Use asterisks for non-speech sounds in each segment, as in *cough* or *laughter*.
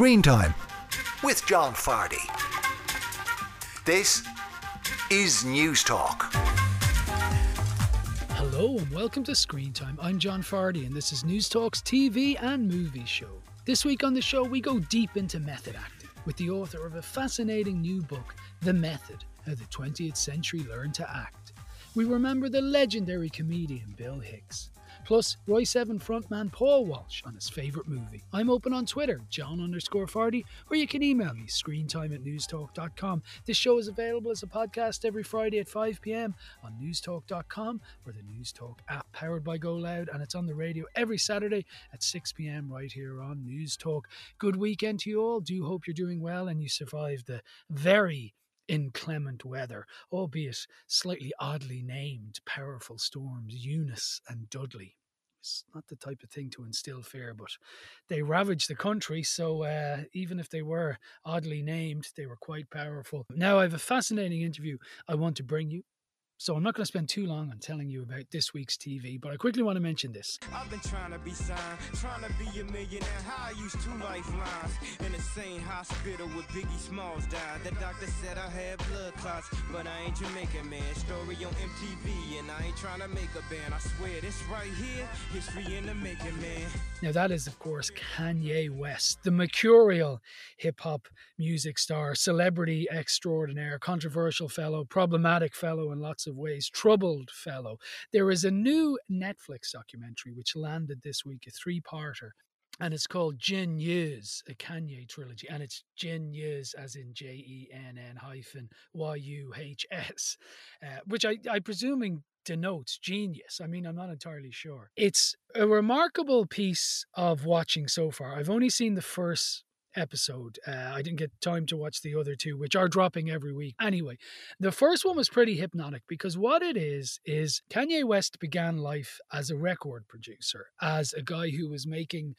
Screen Time with John Fardy. This is News Talk. Hello and welcome to Screen Time. I'm John Fardy and this is News Talk's TV and movie show. This week on the show, we go deep into method acting with the author of a fascinating new book, The Method How the 20th Century Learned to Act. We remember the legendary comedian Bill Hicks plus Royseven frontman Paul Walsh on his favourite movie. I'm open on Twitter, John underscore Fardy, or you can email me, screentime at newstalk.com. This show is available as a podcast every Friday at 5pm on newstalk.com or the Newstalk app powered by GoLoud, and it's on the radio every Saturday at 6pm right here on Newstalk. Good weekend to you all. Do hope you're doing well and you survived the very inclement weather, albeit slightly oddly named powerful storms Eunice and Dudley it's not the type of thing to instill fear, but they ravaged the country. So uh, even if they were oddly named, they were quite powerful. Now, I have a fascinating interview I want to bring you. So I'm not going to spend too long on telling you about this week's TV, but I quickly want to mention this. I've been trying to be signed, trying to be a millionaire. How I used two lifelines in the same hospital with Biggie Smalls died. The doctor said I had blood clots, but I ain't Jamaican man. Story on MTV, and I ain't trying to make a band. I swear this right here, history in the making, man. Now that is, of course, Kanye West, the mercurial hip hop music star, celebrity extraordinaire, controversial fellow, problematic fellow, and lots of of ways, troubled fellow. There is a new Netflix documentary which landed this week, a three parter. And it's called Jin a Kanye trilogy. And it's Jin as in J E N N hyphen Y U H S, uh, which I, I presuming denotes genius. I mean, I'm not entirely sure. It's a remarkable piece of watching so far. I've only seen the first episode. Uh, I didn't get time to watch the other two, which are dropping every week. Anyway, the first one was pretty hypnotic because what it is is Kanye West began life as a record producer, as a guy who was making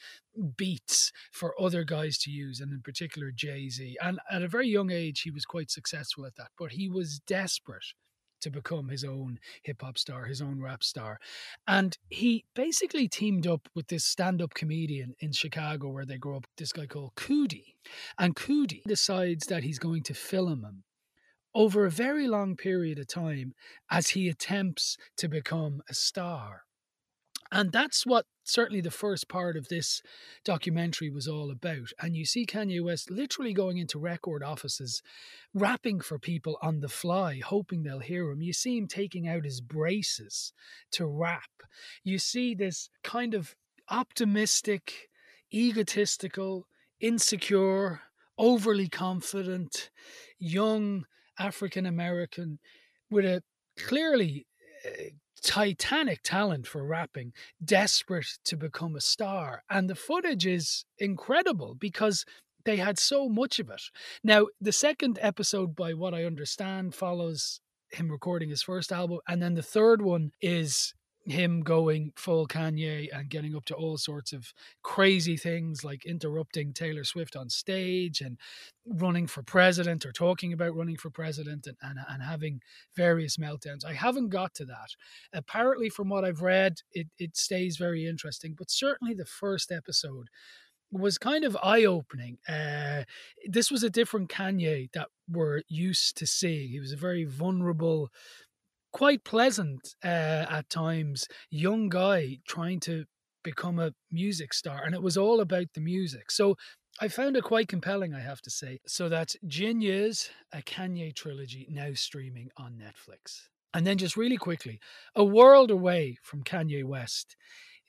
beats for other guys to use, and in particular Jay Z. And at a very young age, he was quite successful at that, but he was desperate to become his own hip hop star, his own rap star. And he basically teamed up with this stand up comedian in Chicago where they grew up, this guy called Coodie. And Coodie decides that he's going to film him over a very long period of time as he attempts to become a star. And that's what certainly the first part of this documentary was all about. And you see Kanye West literally going into record offices, rapping for people on the fly, hoping they'll hear him. You see him taking out his braces to rap. You see this kind of optimistic, egotistical, insecure, overly confident, young African American with a clearly uh, titanic talent for rapping, desperate to become a star. And the footage is incredible because they had so much of it. Now, the second episode, by what I understand, follows him recording his first album. And then the third one is him going full Kanye and getting up to all sorts of crazy things like interrupting Taylor Swift on stage and running for president or talking about running for president and, and, and having various meltdowns. I haven't got to that. Apparently, from what I've read, it, it stays very interesting, but certainly the first episode was kind of eye opening. Uh, this was a different Kanye that we're used to seeing. He was a very vulnerable, quite pleasant uh, at times young guy trying to become a music star and it was all about the music. So i found it quite compelling i have to say. So that's Jin a kanye trilogy now streaming on netflix. And then just really quickly a world away from kanye west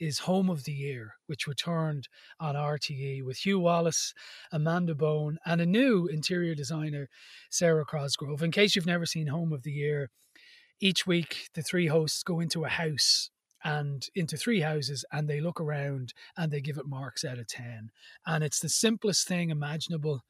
is Home of the Year, which returned on RTE with Hugh Wallace, Amanda Bone, and a new interior designer, Sarah Cosgrove. In case you've never seen Home of the Year, each week the three hosts go into a house and into three houses and they look around and they give it marks out of 10 and it's the simplest thing imaginable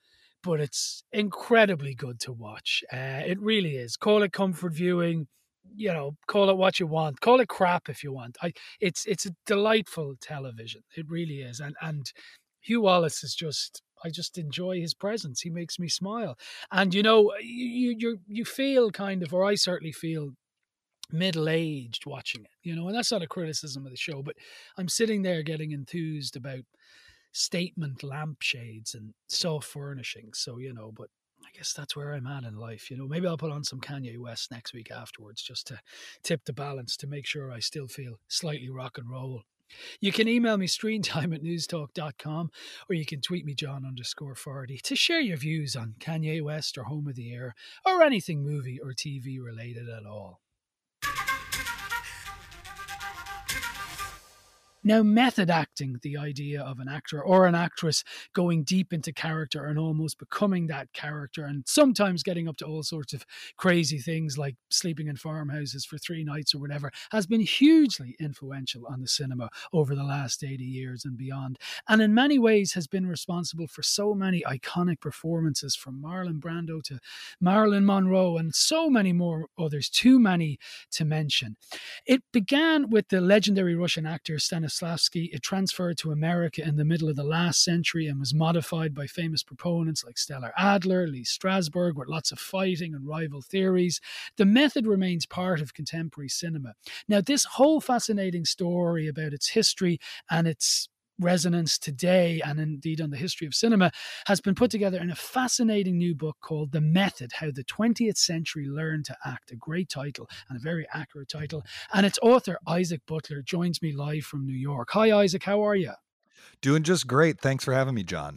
but it's incredibly good to watch. Uh, it really is. Call it comfort viewing you know call it what you want. Call it crap if you want. I, it's it's a delightful television. It really is. And and hugh wallace is just I just enjoy his presence. He makes me smile, and you know, you you you feel kind of, or I certainly feel middle aged watching it, you know, and that's not a criticism of the show, but I'm sitting there getting enthused about statement lampshades and soft furnishings. So, you know, but I guess that's where I'm at in life. You know, maybe I'll put on some Kanye West next week afterwards just to tip the balance to make sure I still feel slightly rock and roll. You can email me screentime at newstalk.com or you can tweet me John underscore Fardy to share your views on Kanye West or Home of the Year or anything movie or TV related at all. Now, method acting, the idea of an actor or an actress going deep into character and almost becoming that character, and sometimes getting up to all sorts of crazy things like sleeping in farmhouses for three nights or whatever, has been hugely influential on the cinema over the last 80 years and beyond. And in many ways has been responsible for so many iconic performances from Marlon Brando to Marilyn Monroe and so many more others, too many to mention. It began with the legendary Russian actor Stanislavski It transferred to America in the middle of the last century and was modified by famous proponents like Stella Adler, Lee Strasberg, with lots of fighting and rival theories. The method remains part of contemporary cinema. Now, this whole fascinating story about its history and its resonance today and indeed on the history of cinema has been put together in a fascinating new book called The Method How the 20th Century Learned to Act. A great title and a very accurate title. And its author, Isaac Butler, joins me live from New York. Hi, Isaac. How are you? Doing just great. Thanks for having me, John.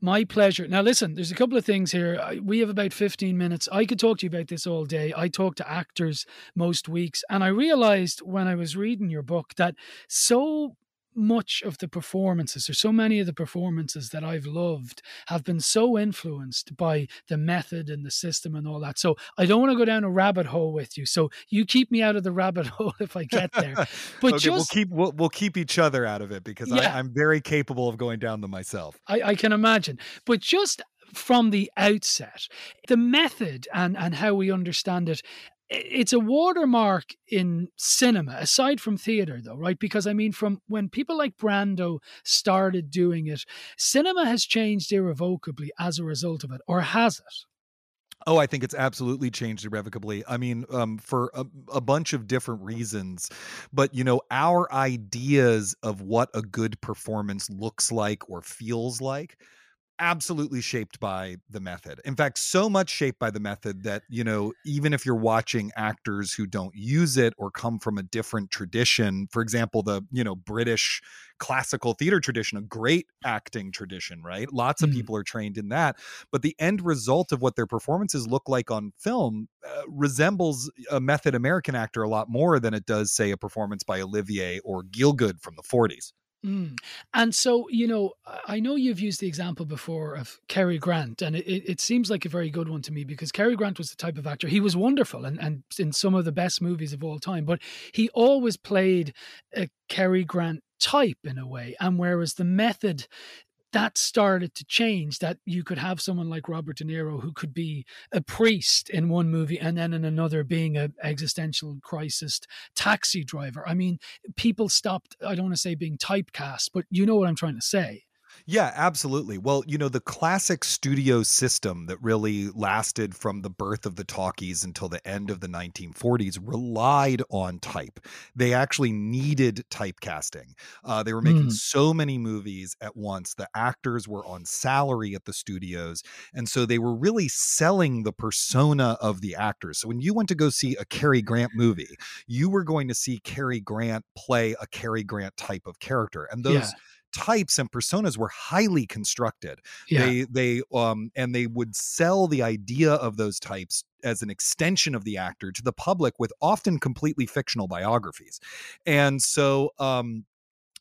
My pleasure. Now, listen, there's a couple of things here. We have about 15 minutes. I could talk to you about this all day. I talk to actors most weeks. And I realized when I was reading your book that so much of the performances, or so many of the performances that I've loved, have been so influenced by the method and the system and all that. So I don't want to go down a rabbit hole with you. So you keep me out of the rabbit *laughs* hole if I get there. But okay, just we'll keep we'll, we'll keep each other out of it because yeah, I, am very capable of going down them myself. I, I can imagine. But just from the outset, the method and and how we understand it it's a watermark in cinema aside from theater though right because i mean from when people like brando started doing it cinema has changed irrevocably as a result of it or has it Oh, I think it's absolutely changed irrevocably. I mean, um, for a, a, bunch of different reasons. But, you know, our ideas of what a good performance looks like or feels like absolutely shaped by the method. In fact, so much shaped by the method that, you know, even if you're watching actors who don't use it or come from a different tradition, for example, the, you know, British classical theater tradition, a great acting tradition, right? Lots of mm. people are trained in that. But the end result of what their performances look like on film uh, resembles a method American actor a lot more than it does, say, a performance by Olivier or Gielgud from the 40s. Mm. And so, you know, I know you've used the example before of Cary Grant, and it, it seems like a very good one to me because Cary Grant was the type of actor, he was wonderful and, and in some of the best movies of all time, but he always played a Cary Grant type in a way. And whereas the method that started to change that you could have someone like Robert De Niro who could be a priest in one movie and then in another being an existential crisis taxi driver. I mean, people stopped, I don't want to say being typecast, but you know what I'm trying to say. Yeah, absolutely. Well, you know, the classic studio system that really lasted from the birth of the talkies until the end of the 1940s relied on type. They actually needed typecasting. Uh, they were making mm. so many movies at once. The actors were on salary at the studios. And so they were really selling the persona of the actors. So when you went to go see a Cary Grant movie, you were going to see Cary Grant play a Cary Grant type of character. And those. Yeah types and personas were highly constructed. Yeah. They they um and they would sell the idea of those types as an extension of the actor to the public with often completely fictional biographies. And so um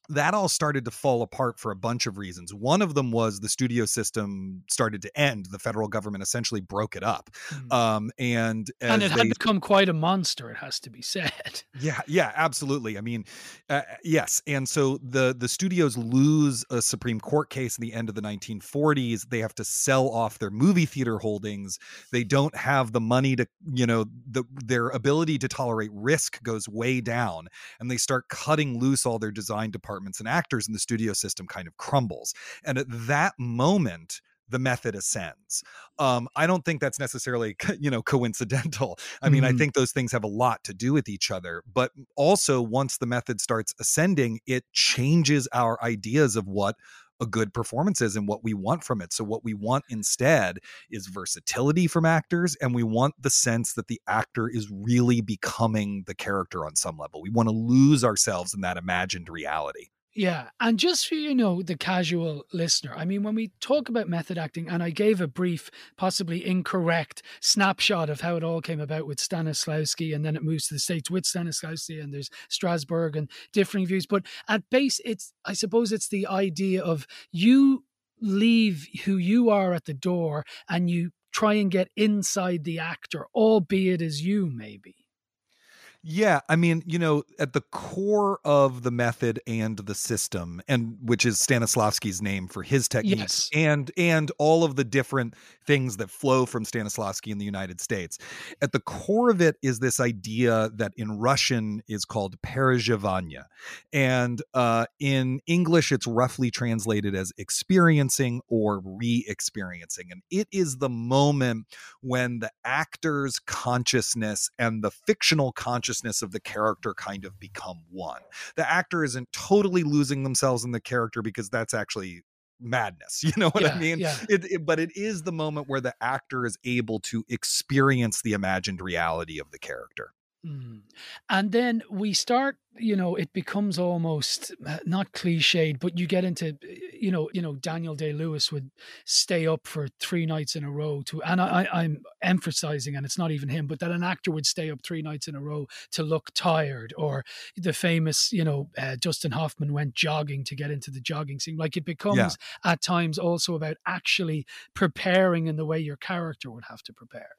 that all started to fall apart for a bunch of reasons. One of them was the studio system started to end. The federal government essentially broke it up, mm. um, and and it had become quite a monster. It has to be said. *laughs* Yeah, yeah, absolutely. I mean, uh, yes, and so the the studios lose a Supreme Court case in the end of the 1940s. They have to sell off their movie theater holdings. They don't have the money to, you know, the, their ability to tolerate risk goes way down, and they start cutting loose all their design departments departments and actors in the studio system kind of crumbles. And at that moment, the method ascends. Um, I don't think that's necessarily, *laughs* you know, coincidental. I mean, mm-hmm. I think those things have a lot to do with each other. But also, once the method starts ascending, it changes our ideas of what a good performance is and what we want from it. So, what we want instead is versatility from actors, and we want the sense that the actor is really becoming the character on some level. We want to lose ourselves in that imagined reality. Yeah. And just for, you know, the casual listener, I mean, when we talk about method acting, and I gave a brief, possibly incorrect snapshot of how it all came about with Stanislavski, and then it moves to the States with Stanislavski, and there's Strasberg and differing views. But at base, it's, I suppose it's the idea of you leave who you are at the door and you try and get inside the actor, albeit as you, maybe. Yeah, I mean, you know, at the core of the method and the system, and which is Stanislavski's name for his techniques, yes. and and all of the different things that flow from Stanislavski in the United States, at the core of it is this idea that in Russian is called perezhivanya, and uh, in English it's roughly translated as experiencing or re-experiencing, and it is the moment when the actor's consciousness and the fictional consciousness consciousness of the character kind of become one. The actor isn't totally losing themselves in the character because that's actually madness *laughs* you know what yeah, i mean yeah. it, it, but it is the moment where the actor is able to experience the imagined reality of the character mm. and then we start you know it becomes almost uh, not cliched but you get into you know you know daniel day lewis would stay up for three nights in a row to and I, i'm emphasizing and it's not even him but that an actor would stay up three nights in a row to look tired or the famous you know uh, dustin hoffman went jogging to get into the jogging scene like it becomes yeah. at times also about actually preparing in the way your character would have to prepare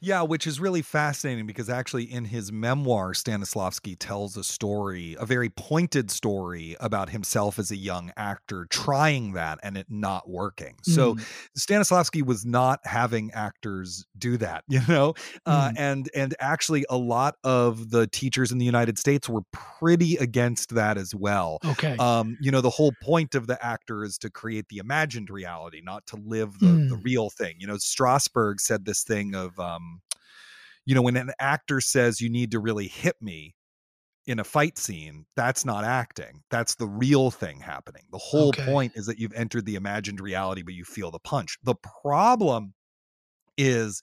yeah, which is really fascinating because actually in his memoir, Stanislavski tells a story, a very pointed story about himself as a young actor trying that and it not working. Mm. So Stanislavski was not having actors do that, *laughs* you know, uh, mm. uh, and and actually a lot of the teachers in the United States were pretty against that as well. Okay, um, you know, the whole point of the actor is to create the imagined reality, not to live the, mm. the real thing. You know, Strasberg said this thing of. Um, you know, when an actor says you need to really hit me in a fight scene, that's not acting. That's the real thing happening. The whole okay. point is that you've entered the imagined reality, but you feel the punch. The problem is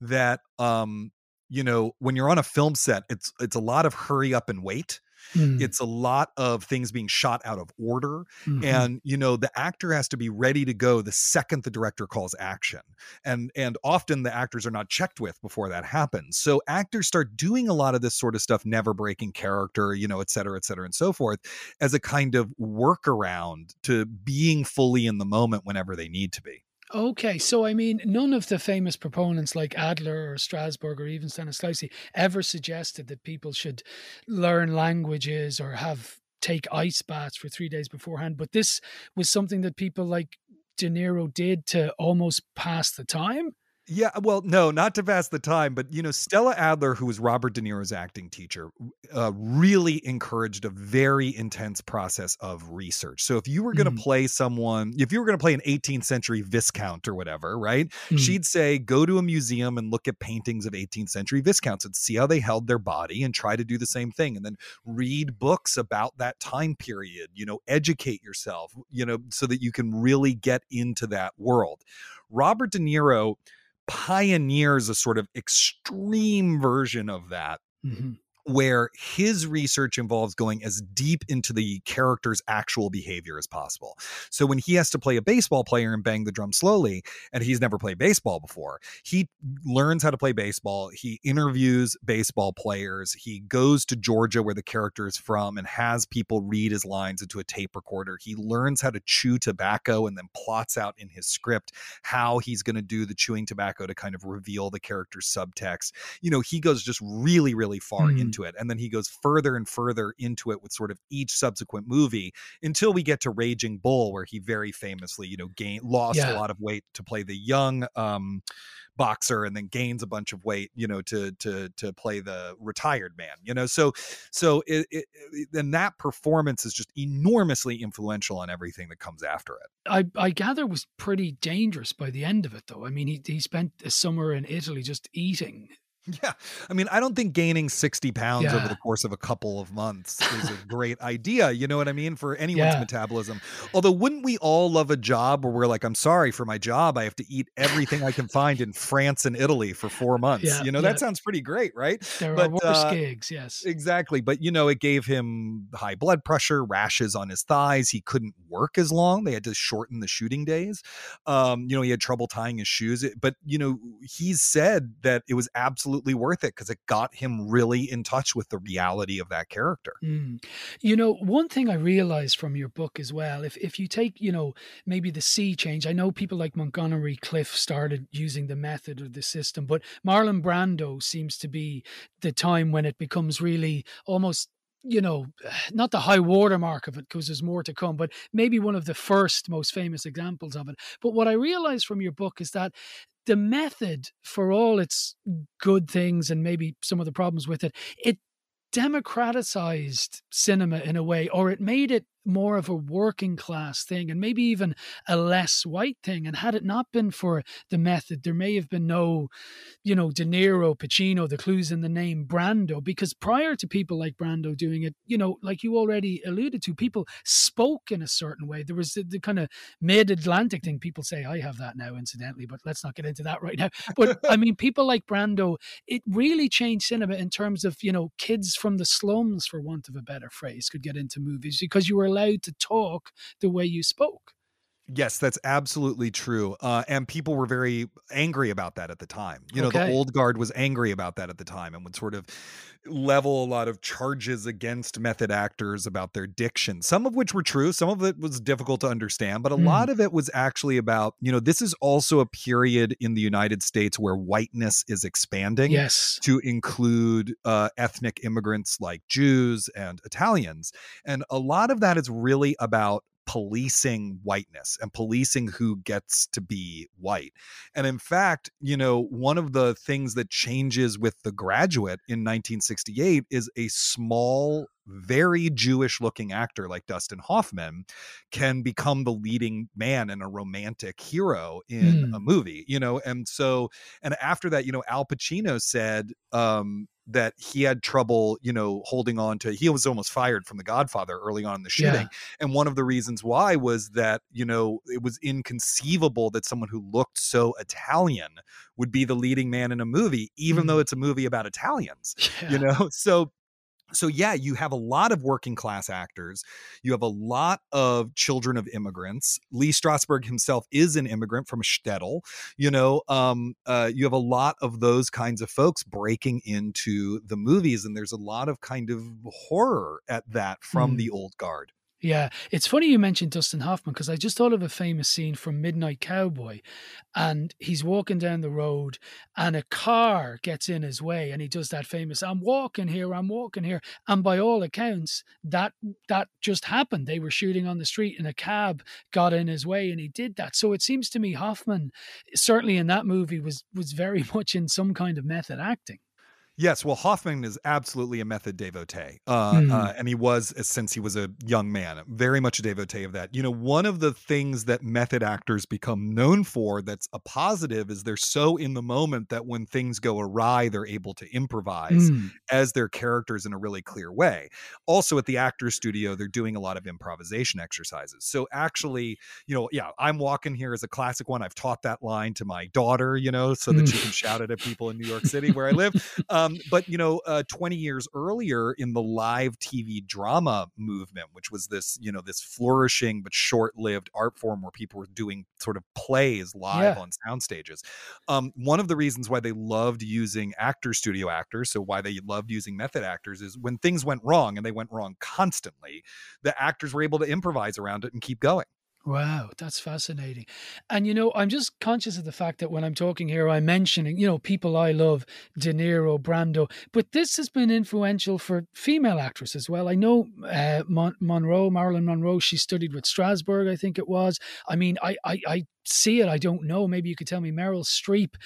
that um, you know, when you're on a film set, it's it's a lot of hurry up and wait Mm. It's a lot of things being shot out of order. Mm-hmm. And, you know, the actor has to be ready to go the second the director calls action. And and often the actors are not checked with before that happens. So actors start doing a lot of this sort of stuff, never breaking character, you know, et cetera, et cetera, and so forth, as a kind of workaround to being fully in the moment whenever they need to be. Okay, so I mean, none of the famous proponents like Adler or Strasberg or even Stanislavski ever suggested that people should learn languages or have take ice baths for three days beforehand. But this was something that people like De Niro did to almost pass the time. Yeah, well, no, not to pass the time, but you know, Stella Adler, who was Robert De Niro's acting teacher, uh, really encouraged a very intense process of research. So if you were going to mm. play someone, if you were going to play an 18th century viscount or whatever, right? Mm. She'd say, go to a museum and look at paintings of 18th century viscounts and see how they held their body and try to do the same thing. And then read books about that time period, you know, educate yourself, you know, so that you can really get into that world. Robert De Niro pioneers a sort of extreme version of that. Mm-hmm where his research involves going as deep into the character's actual behavior as possible. So when he has to play a baseball player and bang the drum slowly, and he's never played baseball before, he learns how to play baseball. He interviews baseball players. He goes to Georgia, where the character is from, and has people read his lines into a tape recorder. He learns how to chew tobacco and then plots out in his script how he's going to do the chewing tobacco to kind of reveal the character's subtext. You know, he goes just really, really far mm. into into it. And then he goes further and further into it with sort of each subsequent movie until we get to Raging Bull, where he very famously, you know, gain lost yeah. a lot of weight to play the young um boxer and then gains a bunch of weight you know to to to play the retired man you know so so it, it, then that performance is just enormously influential on everything that comes after it i i gather was pretty dangerous by the end of it though i mean he he spent a summer in italy just eating Yeah. I mean, I don't think gaining 60 pounds Yeah. over the course of a couple of months is a *laughs* great idea. You know what I mean? For anyone's Yeah. metabolism. Although, wouldn't we all love a job where we're like, I'm sorry for my job. I have to eat everything I can find in France and Italy for four months. Yeah, you know, that sounds pretty great, right? There But, are worse uh, gigs, yes. Exactly. But, you know, it gave him high blood pressure, rashes on his thighs. He couldn't work as long. They had to shorten the shooting days. Um, you know, he had trouble tying his shoes. But, you know, he said that it was absolutely worth it because it got him really in touch with the reality of that character. Mm. You know, one thing I realized from your book as well, if if you take, you know, maybe the sea change, I know people like Montgomery Clift started using the method of the system, but Marlon Brando seems to be the time when it becomes really almost you know, *sighs* not the high watermark of it because there's more to come, but maybe one of the first most famous examples of it. But what I realized from your book is that the method, for all its good things and maybe some of the problems with it, it democratized cinema in a way, or it made it more of a working class thing and maybe even a less white thing. And had it not been for the method, there may have been no, you know, De Niro, Pacino, the clues in the name Brando, because prior to people like Brando doing it, you know, like you already alluded to, people spoke in a certain way. There was the, the kind of mid Atlantic thing. People say, I have that now, incidentally, but let's not get into that right now. But *laughs* I mean, people like Brando, it really changed cinema in terms of, you know, kids from the slums, for want of a better phrase, could get into movies because you were allowed to talk the way you spoke. Yes, that's absolutely true. Uh, and people were very angry about that at the time. You know, Okay. the old guard was angry about that at the time and would sort of level a lot of charges against method actors about their diction, some of which were true. Some of it was difficult to understand, but a Mm. lot of it was actually about, you know, this is also a period in the United States where whiteness is expanding Yes. to include uh, ethnic immigrants like Jews and Italians. And a lot of that is really about policing whiteness and policing who gets to be white. And in fact, you know, one of the things that changes with The Graduate in 1968 is a small, very Jewish looking actor like Dustin Hoffman can become the leading man and a romantic hero in Hmm. a movie, you know. And so, and after that, you know, Al Pacino said, um, that he had trouble, you know, holding on to. He was almost fired from The Godfather early on in the shooting, Yeah. and one of the reasons why was that you know it was inconceivable that someone who looked so Italian would be the leading man in a movie, even Mm. though it's a movie about Italians. *laughs* Yeah. You know, *laughs* so so yeah, you have a lot of working class actors. You have a lot of children of immigrants. Lee Strasberg himself is an immigrant from Shtetl. You know, um, uh, you have a lot of those kinds of folks breaking into the movies, and there's a lot of kind of horror at that from Mm. the old guard. Yeah, it's funny you mentioned Dustin Hoffman because I just thought of a famous scene from Midnight Cowboy, and he's walking down the road, and a car gets in his way, and he does that famous "I'm walking here, I'm walking here," and by all accounts, that that just happened. They were shooting on the street, and a cab got in his way, and he did that. So it seems to me Hoffman, certainly in that movie, was was very *laughs* much in some kind of method acting. Yes, well, Hoffman is absolutely a method devotee, uh, Mm. uh, and he was uh, since he was a young man, very much a devotee of that. You know, one of the things that method actors become known for that's a positive is they're so in the moment that when things go awry, they're able to improvise Mm. as their characters in a really clear way. Also, at the Actors Studio, they're doing a lot of improvisation exercises. So, actually, you know, yeah, I'm walking here is a classic one. I've taught that line to my daughter, you know, so that she can shout it at people in New York City where I live. Um, *laughs* but, you know, uh, 20 years earlier in the live TV drama movement, which was this, you know, this flourishing but short lived art form where people were doing sort of plays live Yeah. on sound stages. Um, one of the reasons why they loved using actor studio actors, so why they loved using method actors, is when things went wrong and they went wrong constantly, the actors were able to improvise around it and keep going. Wow, that's fascinating. And you know, I'm just conscious of the fact that when I'm talking here, I'm mentioning, you know, people I love, De Niro, Brando, but this has been influential for female actresses as well. I know uh, Mon- Monroe, Marilyn Monroe, she studied with Strasberg, I think it was. I mean, I, I, I see it. I don't know. Maybe you could tell me Meryl Streep.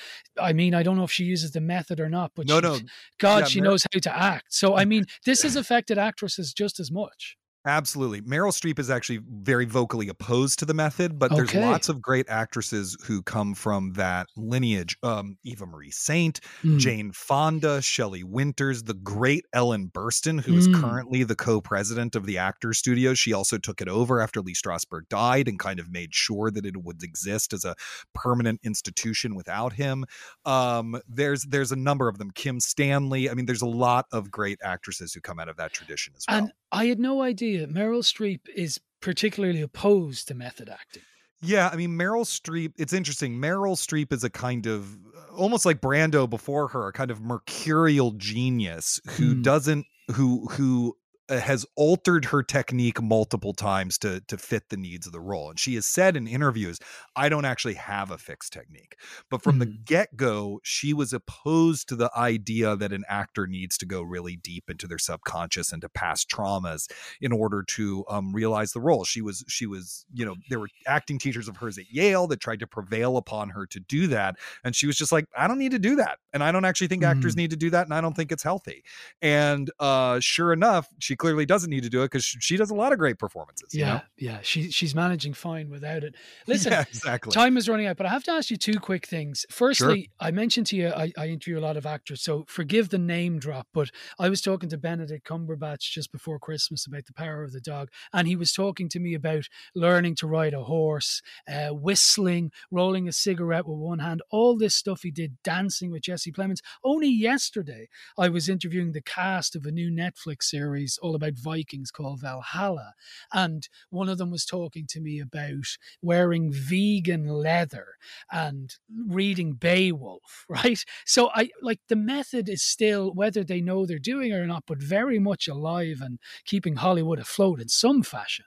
I mean, I don't know if she uses the method or not, but No, she, no. God, Yeah, she Mer- knows how to act. So, I mean, this has *laughs* affected actresses just as much. Absolutely. Meryl Streep is actually very vocally opposed to the method, but there's lots of great actresses who come from that lineage. Um, Eva Marie Saint, Mm. Jane Fonda, Shelley Winters, the great Ellen Burstyn, who is Mm. currently the co-president of the Actors Studio. She also took it over after Lee Strasberg died and kind of made sure that it would exist as a permanent institution without him. Um, there's there's a number of them. Kim Stanley. I mean, there's a lot of great actresses who come out of that tradition as well. And I had no idea Meryl Streep is particularly opposed to method acting. Yeah, I mean Meryl Streep. It's interesting. Meryl Streep is a kind of almost like Brando before her, a kind of mercurial genius who Hmm. doesn't who who has altered her technique multiple times to to fit the needs of the role. And she has said in interviews, "I don't actually have a fixed technique." But from the Mhm. get go, she was opposed to the idea that an actor needs to go really deep into their subconscious and to past traumas in order to um, realize the role. She was she was you know there were acting teachers of hers at Yale that tried to prevail upon her to do that, and she was just like, I don't need to do that, and I don't actually think actors Mm. need to do that, and I don't think it's healthy. And uh, sure enough, she clearly doesn't need to do it because she does a lot of great performances. you Yeah, know? yeah. She she's managing fine without it. *laughs* Listen, yeah, exactly. Time is running out, but I have to ask you two quick things. Firstly, I mentioned to you I, I interview a lot of actors, so forgive the name drop, but I was talking to Benedict Cumberbatch just before Christmas about the power of the dog, and he was talking to me about learning to ride a horse, uh, whistling, rolling a cigarette with one hand, all this stuff he did, dancing with Jesse Plemons. Only yesterday, I was interviewing the cast of a new Netflix series all about Vikings called Valhalla, and one of them was talking to me about wearing vegan leather and reading Beowulf, *laughs* right? So I like the method is still whether they know they're doing it or not, but very much alive and keeping Hollywood afloat in some fashion.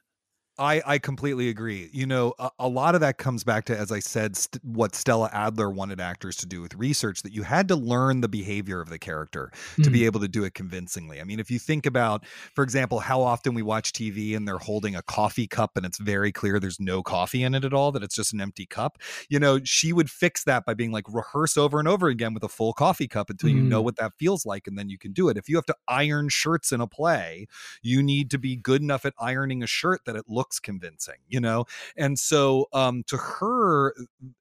I, I completely agree. You know, a, a lot of that comes back to, as I said, st- what Stella Adler wanted actors to do with research that you had to learn the behavior of the character to Mm. be able to do it convincingly. I mean, if you think about, for example, how often we watch TV and they're holding a coffee cup and it's very clear there's no coffee in it at all, that it's just an empty cup, you know, she would fix that by being like, rehearse over and over again with a full coffee cup until you know Mm. what that feels like and then you can do it. If you have to iron shirts in a play, you need to be good enough at ironing a shirt that it looks convincing you know? And so um to her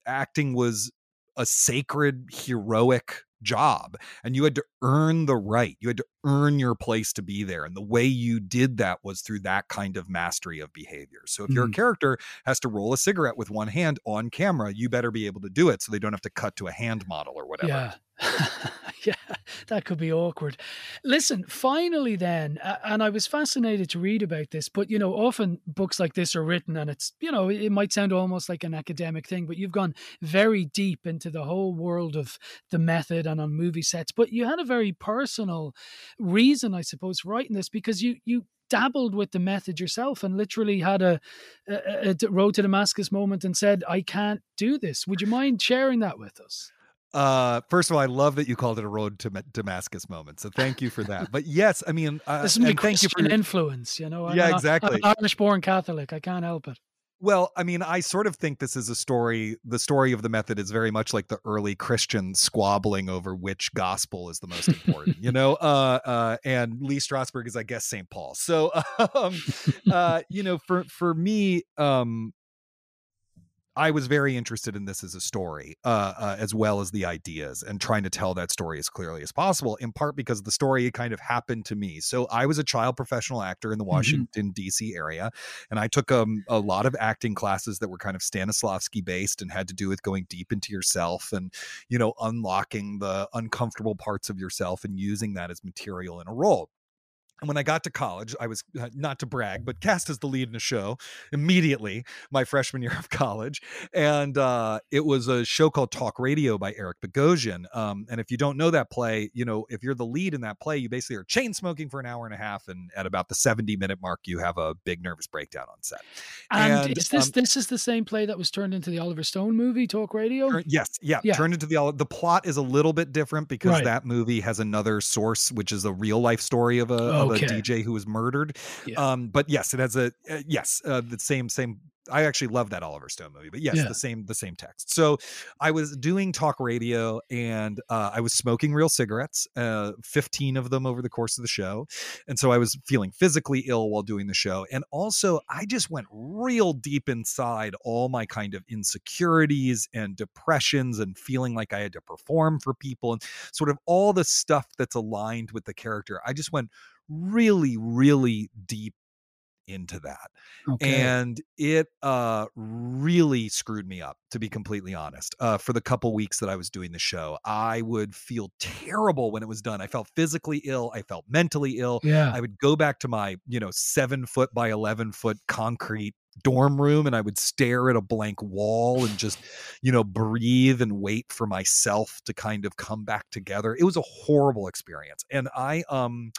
acting was a sacred heroic job and you had to earn the right you had to earn your place to be there and the way you did that was through that kind of mastery of behavior so if your Mhm. character has to roll a cigarette with one hand on camera you better be able to do it so they don't have to cut to a hand model or whatever Yeah. *laughs* yeah, that could be awkward. Listen, finally, then, and I was fascinated to read about this, but you know, often books like this are written and it's, you know, it might sound almost like an academic thing, but you've gone very deep into the whole world of the method and on movie sets. But you had a very personal reason, I suppose, for writing this because you, you, dabbled with the method yourself and literally had a a road to damascus moment and said i can't do this would you mind sharing that with us uh first of all i love that you called it a road to damascus moment so thank you for that but yes i mean uh, this is my you Christian for your- influence, you know. I'm Yeah, an- exactly. I'm an Irish-born Catholic. I can't help it. Well, I mean, I sort of think this is a story. The story of the method is very much like the early Christians squabbling over which gospel is the most important, you know. Uh, uh, and Lee Strasberg is, I guess, Saint Paul. So, *laughs* um, uh, you know, for for me, um, I was very interested in this as a story, uh, uh, as well as the ideas, and trying to tell that story as clearly as possible. In part because the story kind of happened to me. So I was a child professional actor in the Washington D.C. area, and I took um, a lot of acting classes that were kind of Stanislavski based and had to do with going deep into yourself and you know unlocking the uncomfortable parts of yourself and using that as material in a role. And when I got to college, I was uh, not to brag, but cast as the lead in a show immediately my freshman *laughs* year of college. And uh, it was a show called Talk Radio by Eric Bogosian. Um, and if you don't know that play, you know, if you're the lead in that play, you basically are chain smoking for an hour and a half. And at about the 70 minute mark, you have a big nervous breakdown on set. And, And, is this um, this is the same play that was turned into the Oliver Stone movie, Talk Radio? Turn- yes, yeah, Yeah. Turned into the the plot is a little bit different because Right. that movie has another source, which is a real life story of a, Okay. a DJ who was murdered. Yeah. Um, but yes, it has a uh, yes uh, the same same I actually love that Oliver Stone movie, but yes, Yeah. the same the same text. So I was doing talk radio and uh, I was smoking real cigarettes, uh, 15 of them over the course of the show. And so I was feeling physically ill while doing the show. And also, I just went real deep inside all my kind of insecurities and depressions and feeling like I had to perform for people and sort of all the stuff that's aligned with the character. I just went really, really deep into that Okay. and it uh really screwed me up to be completely honest uh for the couple weeks that i was doing the show i would feel terrible when it was done i felt physically ill i felt mentally ill yeah. i would go back to my you know seven foot by 11 foot concrete dorm room and i would stare at a blank wall and just you know breathe and wait for myself to kind of come back together it was a horrible experience and i um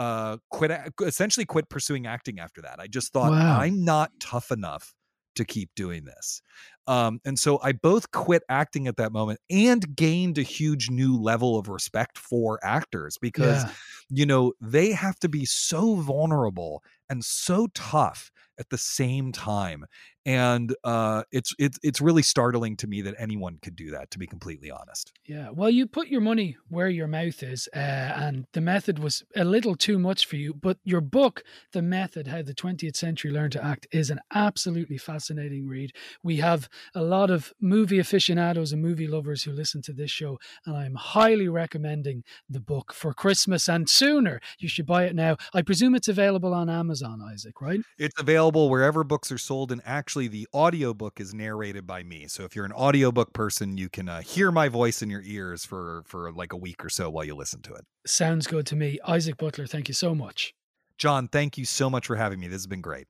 uh quit essentially quit pursuing acting after that i just thought Wow. i'm not tough enough to keep doing this um and so i both quit acting at that moment and gained a huge new level of respect for actors because yeah. you know they have to be so vulnerable and so tough at the same time and uh it's it's it's really startling to me that anyone could do that to be completely honest Yeah, well, you put your money where your mouth is, uh, and the method was a little too much for you. But your book, The Method How the 20th Century Learned to Act, is an absolutely fascinating read. We have a lot of movie aficionados and movie lovers who listen to this show, and I'm highly recommending the book for Christmas and sooner. You should buy it now. I presume it's available on Amazon, Isaac, right? it's available wherever books are sold and actually the audiobook is narrated by me so if you're an audiobook person you can uh, hear my voice in your ears for for like a week or so while you listen to it Sounds good to me. Isaac Butler, thank you so much. john thank you so much for having me this has been great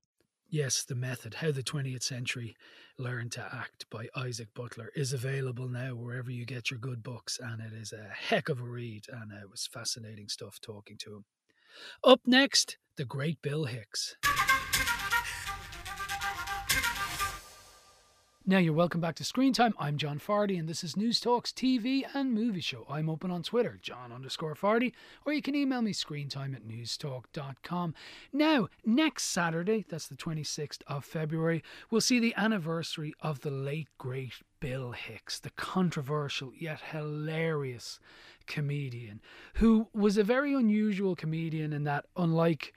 Yes, The Method How the 20th Century Learned to Act by Isaac Butler is available now wherever you get your good books, and it is a heck of a read, and it was fascinating stuff talking to him. Up next, the great Bill Hicks. Now you're welcome back to Screen Time. I'm John Fardy, and this is News Talks TV and Movie Show. I'm open on Twitter, John underscore Fardy, or you can email me screentime at newstalk.com. Now, next Saturday, that's the 26th of February, we'll see the anniversary of the late, great Bill Hicks, the controversial yet hilarious comedian, who was a very unusual comedian in that, unlike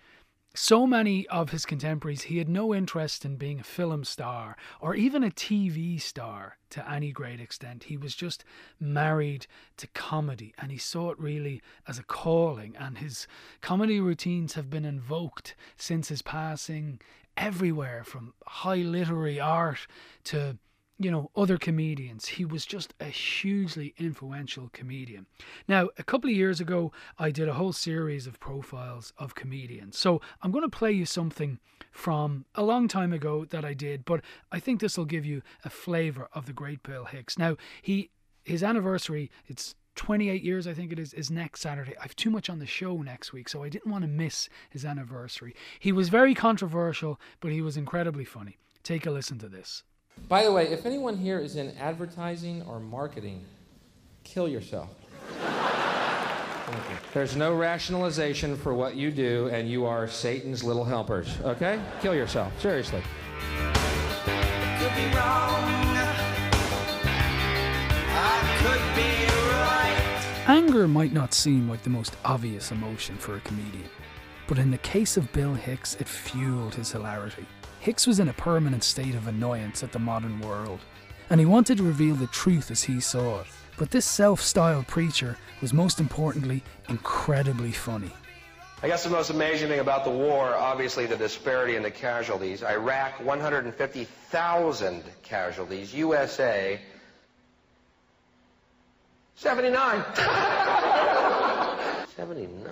so many of his contemporaries, he had no interest in being a film star or even a TV star to any great extent. He was just married to comedy and he saw it really as a calling. And his comedy routines have been invoked since his passing everywhere from high literary art to you know, other comedians. He was just a hugely influential comedian. Now, a couple of years ago, I did a whole series of profiles of comedians. So I'm going to play you something from a long time ago that I did, but I think this will give you a flavour of the great Bill Hicks. Now, he his anniversary, it's 28 years, I think it is, is next Saturday. I've too much on the show next week, so I didn't want to miss his anniversary. He was very controversial, but he was incredibly funny. Take a listen to this. By the way, if anyone here is in advertising or marketing, kill yourself. Thank you. There's no rationalization for what you do, and you are Satan's little helpers, okay? Kill yourself, seriously. could be wrong. I could be right. Anger might not seem like the most obvious emotion for a comedian, but in the case of Bill Hicks, it fueled his hilarity. Hicks was in a permanent state of annoyance at the modern world, and he wanted to reveal the truth as he saw it. But this self styled preacher was most importantly incredibly funny. I guess the most amazing thing about the war, obviously the disparity in the casualties. Iraq, 150,000 casualties. USA, 79. *laughs* 79.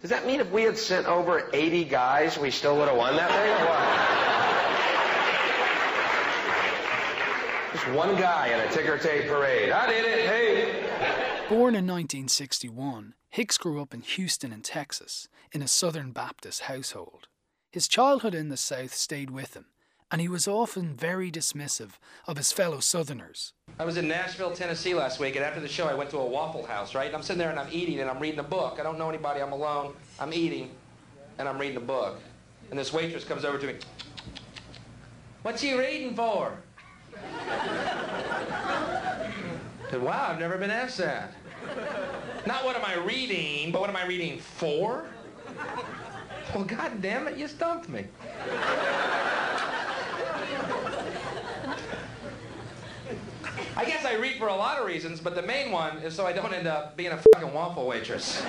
Does that mean if we had sent over 80 guys, we still would have won that thing or what? Just one guy in a ticker tape parade. I did it. Hey. Born in 1961, Hicks grew up in Houston, in Texas, in a Southern Baptist household. His childhood in the South stayed with him, and he was often very dismissive of his fellow Southerners. I was in Nashville, Tennessee last week, and after the show, I went to a Waffle House, right? And I'm sitting there and I'm eating and I'm reading a book. I don't know anybody, I'm alone. I'm eating and I'm reading a book. And this waitress comes over to me. What's he reading for? Said, wow, I've never been asked that. Not what am I reading, but what am I reading for? Well, God damn it, you stumped me. I guess I read for a lot of reasons, but the main one is so I don't end up being a fucking waffle waitress.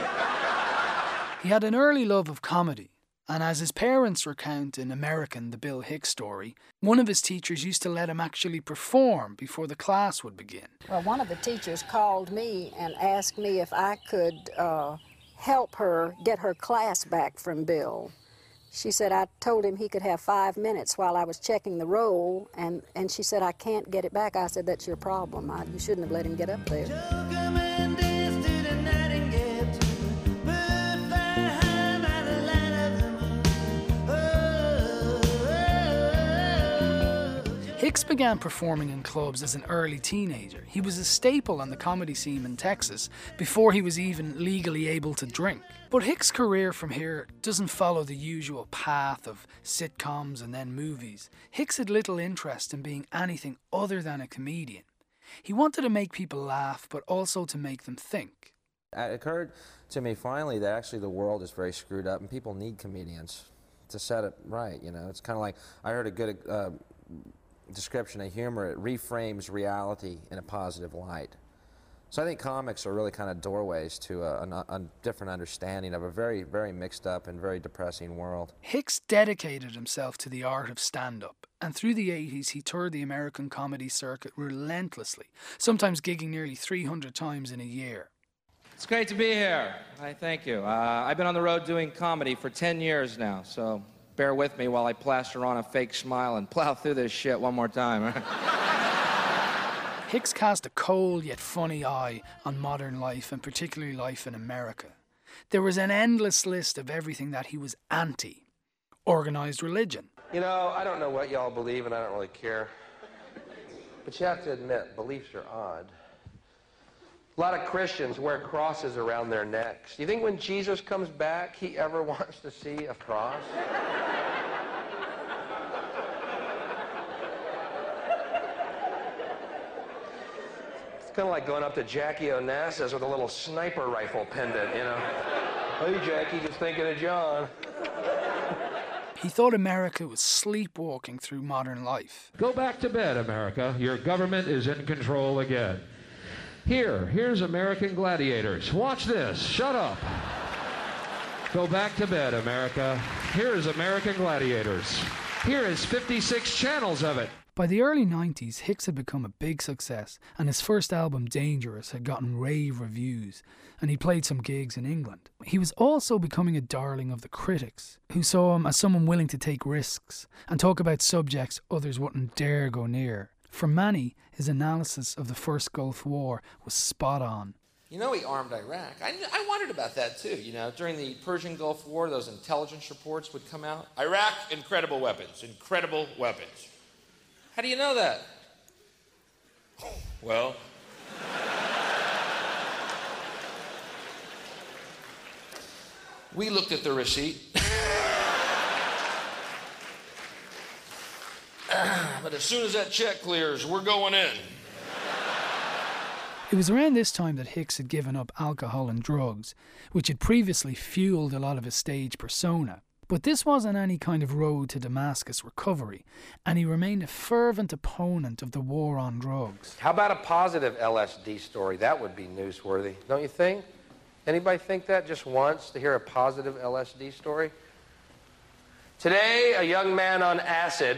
He had an early love of comedy, and as his parents recount in American, the Bill Hicks story, one of his teachers used to let him actually perform before the class would begin. Well, one of the teachers called me and asked me if I could uh, help her get her class back from Bill. She said I told him he could have five minutes while I was checking the roll, and, and she said, I can't get it back. I said, That's your problem. I, you shouldn't have let him get up there. Hicks began performing in clubs as an early teenager. He was a staple on the comedy scene in Texas before he was even legally able to drink. But Hicks' career from here doesn't follow the usual path of sitcoms and then movies. Hicks had little interest in being anything other than a comedian. He wanted to make people laugh, but also to make them think. It occurred to me finally that actually the world is very screwed up and people need comedians to set it right. You know, it's kind of like I heard a good uh, description of humor. It reframes reality in a positive light. So I think comics are really kind of doorways to a, a, a different understanding of a very, very mixed up and very depressing world. Hicks dedicated himself to the art of stand up, and through the 80s he toured the American comedy circuit relentlessly, sometimes gigging nearly 300 times in a year. It's great to be here. I thank you. Uh, I've been on the road doing comedy for 10 years now, so bear with me while I plaster on a fake smile and plow through this shit one more time. *laughs* Hicks cast a cold yet funny eye on modern life and particularly life in America. There was an endless list of everything that he was anti organized religion. You know, I don't know what y'all believe, and I don't really care. But you have to admit, beliefs are odd. A lot of Christians wear crosses around their necks. Do you think when Jesus comes back, he ever *laughs* wants to see a cross? It's kind of like going up to Jackie Onassis with a little sniper rifle pendant, you know. Hey, Jackie, just thinking of John. He thought America was sleepwalking through modern life. Go back to bed, America. Your government is in control again. Here, here's American gladiators. Watch this. Shut up. Go back to bed, America. Here is American gladiators. Here is 56 channels of it. By the early 90s, Hicks had become a big success, and his first album, Dangerous, had gotten rave reviews, and he played some gigs in England. He was also becoming a darling of the critics, who saw him as someone willing to take risks and talk about subjects others wouldn't dare go near. For many, his analysis of the First Gulf War was spot on. You know, he armed Iraq. I, I wondered about that too. You know, during the Persian Gulf War, those intelligence reports would come out. Iraq, incredible weapons, incredible weapons. How do you know that? *laughs* Well, we looked at the receipt. *laughs* *clears throat* but as soon as that check clears, we're going in. It was around this time that Hicks had given up alcohol and drugs, which had previously fueled a lot of his stage persona. But this wasn't any kind of road to Damascus recovery, and he remained a fervent opponent of the war on drugs. How about a positive LSD story? That would be newsworthy, don't you think? Anybody think that just once to hear a positive LSD story? Today, a young man on acid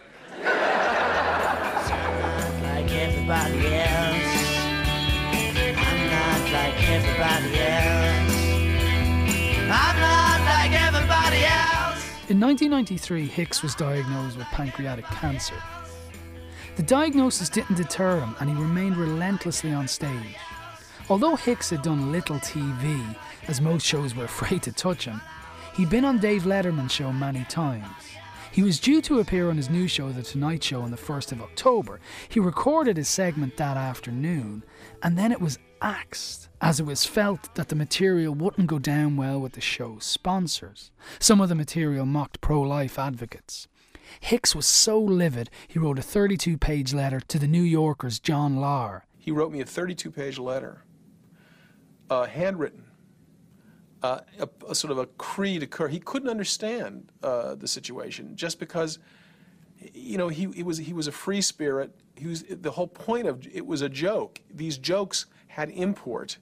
Everybody else. I'm not like everybody else. I'm not like everybody else. In 1993, Hicks was diagnosed with pancreatic cancer. The diagnosis didn't deter him and he remained relentlessly on stage. Although Hicks had done little TV, as most shows were *laughs* afraid to touch him, he'd been on Dave Letterman's show many times. He was due to appear on his new show, The Tonight Show, on the 1st of October. He recorded his segment that afternoon, and then it was axed, as it was felt that the material wouldn't go down well with the show's sponsors. Some of the material mocked pro life advocates. Hicks was so livid, he wrote a 32 page letter to the New Yorker's John Lahr. He wrote me a 32 page letter, uh, handwritten, uh, a, a, sort of a creed coeur. He couldn't understand uh, the situation just because, you know, he, he, was, he was a free spirit. He was, the whole point of it was a joke. These jokes had import,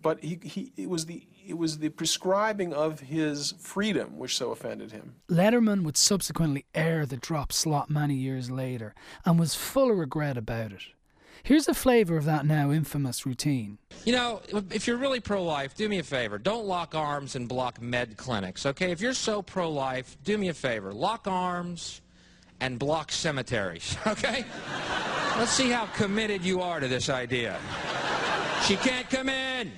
but he, he, it, was the, it was the prescribing of his freedom which so offended him. Letterman would subsequently air the drop slot many years later and was full of regret about it. Here's a flavour of that now infamous routine. You know, if you're really pro life, do me a favor. Don't lock arms and block med clinics, okay? If you're so pro life, do me a favor. Lock arms and block cemeteries, *laughs* okay? Let's see how committed you are to this idea. She can't come in.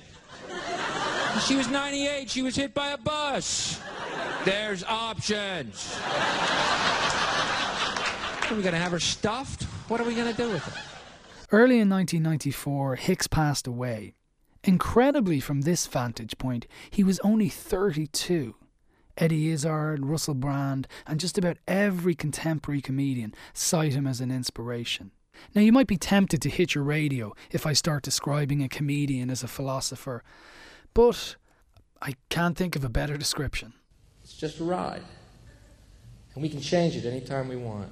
She was 98. She was hit by a bus. There's options. Are we going to have her stuffed? What are we going to do with her? Early in 1994, Hicks passed away. Incredibly, from this vantage point, he was only 32. Eddie Izzard, Russell Brand, and just about every contemporary comedian cite him as an inspiration. Now, you might be tempted to hit your radio if I start describing a comedian as a philosopher, but I can't think of a better description. It's just a ride, and we can change it anytime we want.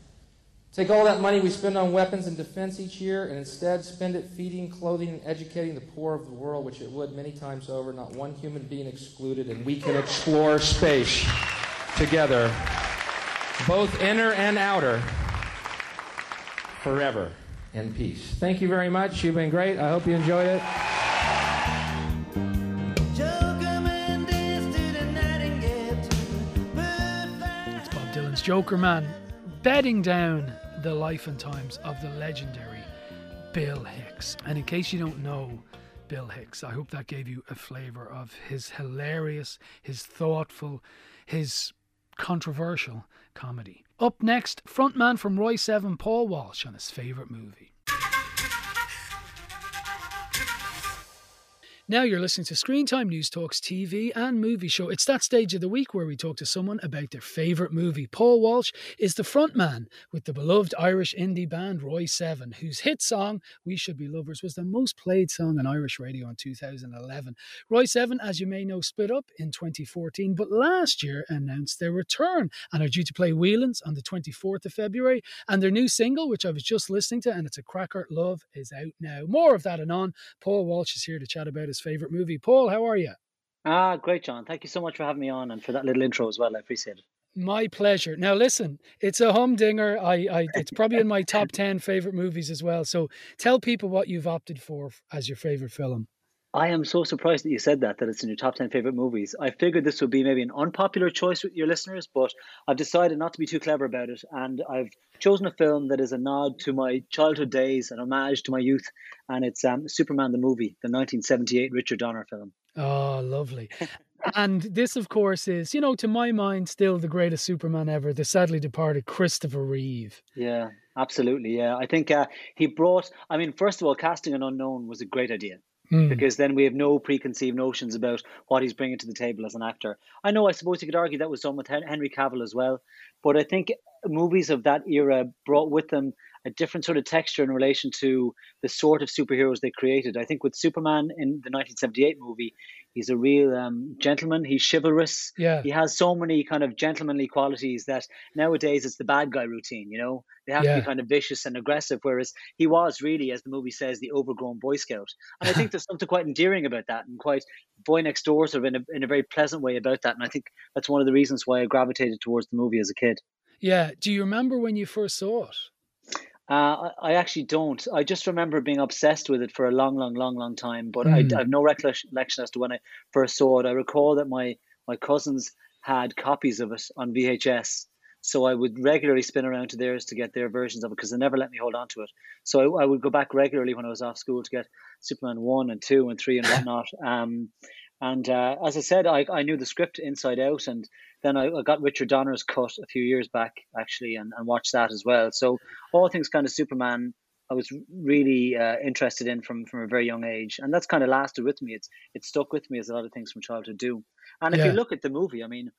Take all that money we spend on weapons and defense each year and instead spend it feeding, clothing, and educating the poor of the world, which it would many times over, not one human being excluded, and we can explore space together, both inner and outer, forever in peace. Thank you very much. You've been great. I hope you enjoyed it. It's Bob Dylan's Jokerman, bedding down the life and times of the legendary Bill Hicks. And in case you don't know Bill Hicks, I hope that gave you a flavour of his hilarious, his thoughtful, his controversial comedy. Up next, frontman from Royseven, Paul Walsh, on his favourite movie. Now you're listening to Screen Time News Talks TV and movie show. It's that stage of the week where we talk to someone about their favourite movie. Paul Walsh is the frontman with the beloved Irish indie band Royseven, whose hit song, We Should Be Lovers, was the most played song on Irish radio in 2011. Royseven, as you may know, split up in 2014, but last year announced their return and are due to play Whelan's on the 24th of February. And their new single, which I was just listening to, and it's a cracker, Love, is out now. More of that and on. Paul Walsh is here to chat about his favorite movie. Paul, how are you? Ah, great, John. Thank you so much for having me on and for that little intro as well. I appreciate it. My pleasure. Now, listen, it's a humdinger. I, I, it's probably in my top *laughs* ten favorite movies as well. So, tell people what you've opted for as your favorite film. I am so surprised that you said that, that it's in your top 10 favorite movies. I figured this would be maybe an unpopular choice with your listeners, but I've decided not to be too clever about it. And I've chosen a film that is a nod to my childhood days, an homage to my youth. And it's um, Superman the movie, the 1978 Richard Donner film. Oh, lovely. and this, of course, is, you know, to my mind, still the greatest Superman ever, the sadly departed Christopher Reeve. Yeah, absolutely. Yeah. I think uh, he brought, I mean, first of all, casting an unknown was a great idea. Mm. because then we have no preconceived notions about what he's bringing to the table as an actor. I know, I suppose you could argue that was done with Henry Cavill as well, but I think movies of that era brought with them a different sort of texture in relation to the sort of superheroes they created. I think with Superman in the 1978 movie, he's a real um, gentleman. He's chivalrous. Yeah. He has so many kind of gentlemanly qualities that nowadays it's the bad guy routine. You know, they have Yeah. to be kind of vicious and aggressive, whereas he was really, as the movie says, the overgrown Boy Scout. And I think *laughs* there's something quite endearing about that and quite Boy Next Door sort of in a, in a very pleasant way about that. And I think that's one of the reasons why I gravitated towards the movie as a kid. Yeah. Do you remember when you first saw it? Uh, I, actually don't. I just remember being obsessed with it for a long, long, long, long time. But Mm. I, I have no recollection as to when I first saw it. I recall that my my cousins had copies of it on VHS, so I would regularly spin around to theirs to get their versions of it because they never let me hold on to it. So I, I would go back regularly when I was off school to get Superman one and two and three and *laughs* whatnot. um, and uh, as I said, I, I knew the script inside out, and then I, I got Richard Donner's cut a few years back actually, and, and watched that as well. So all things kind of Superman, I was really uh, interested in from from a very young age, and that's kind of lasted with me. It's it stuck with me as a lot of things from childhood do. And if Yeah. you look at the movie, I mean,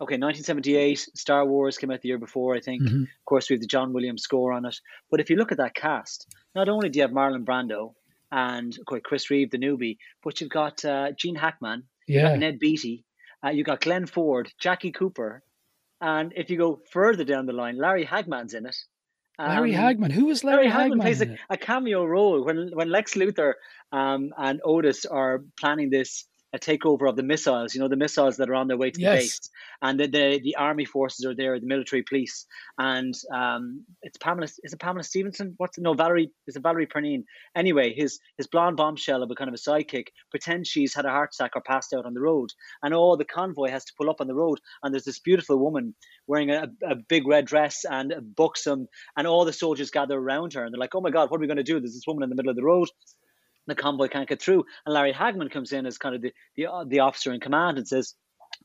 okay, 1978, Star Wars came out the year before, I think. Mhm. Of course, we have the John Williams score on it. But if you look at that cast, not only do you have Marlon Brando and of course, Chris Reeve, the newbie, but you've got uh, Gene Hackman, Yeah. Ned Beatty, uh, you've got Glenn Ford, Jackie Cooper, and if you go further down the line, Larry Hagman's in it. Larry Um, Hagman. Who was Larry, Hagman, Hagman? plays a, a cameo role when when Lex Luthor um, and Otis are planning this a takeover of the missiles. You know the missiles that are on their way to the Yes. base, and the, the the army forces are there, the military police, and um, it's Pamela. Is it Pamela Stephenson? What's no Valerie? Is it Valerie Perrine? Anyway, his his blonde bombshell of a kind of a sidekick pretends she's had a heart attack or passed out on the road, and all the convoy has to pull up on the road, and there's this beautiful woman wearing a, a big red dress and a buxom, and all the soldiers gather around her, and they're like, "Oh my God, what are we going to do? There's this woman in the middle of the road." The convoy can't get through, and Larry Hagman comes in as kind of the the, uh, the officer in command and says,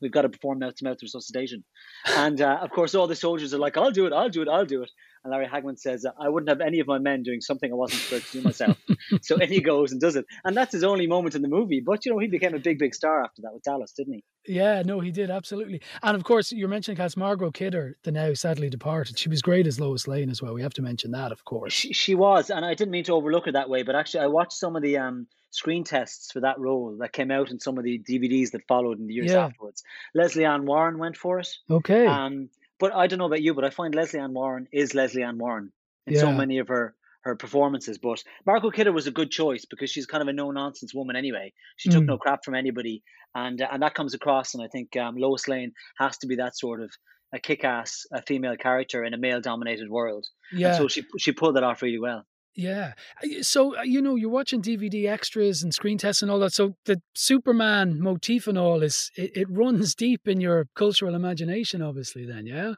"We've got to perform mouth to mouth resuscitation." And uh, of course, all the soldiers are like, "I'll do it, I'll do it, I'll do it." And Larry Hagman says, "I wouldn't have any of my men doing something I wasn't prepared to do myself." *laughs* so in he goes and does it, and that's his only moment in the movie. But you know, he became a big, big star after that with Dallas, didn't he? Yeah, no, he did absolutely. And of course, you're mentioning cast Margot Kidder, the now sadly departed. She was great as Lois Lane as well. We have to mention that, of course. She, she was, and I didn't mean to overlook her that way, but actually, I watched some of the um, screen tests for that role that came out in some of the DVDs that followed in the years Yeah. afterwards. Lesley Ann Warren went for it. Okay. Um, but I don't know about you, but I find Lesley Ann Warren is Lesley Ann Warren in so many of her her performances. But Margot Kidder was a good choice because she's kind of a no nonsense woman anyway. She took Mm. no crap from anybody, and uh, and that comes across. And I think um, Lois Lane has to be that sort of a kick-ass a female character in a male-dominated world. And Yeah. so she she pulled that off really well. Yeah. So, uh, you know, you're watching DVD extras and screen tests and all that. So the Superman motif and all is, it, it runs *laughs* deep in your cultural imagination, obviously, then, yeah?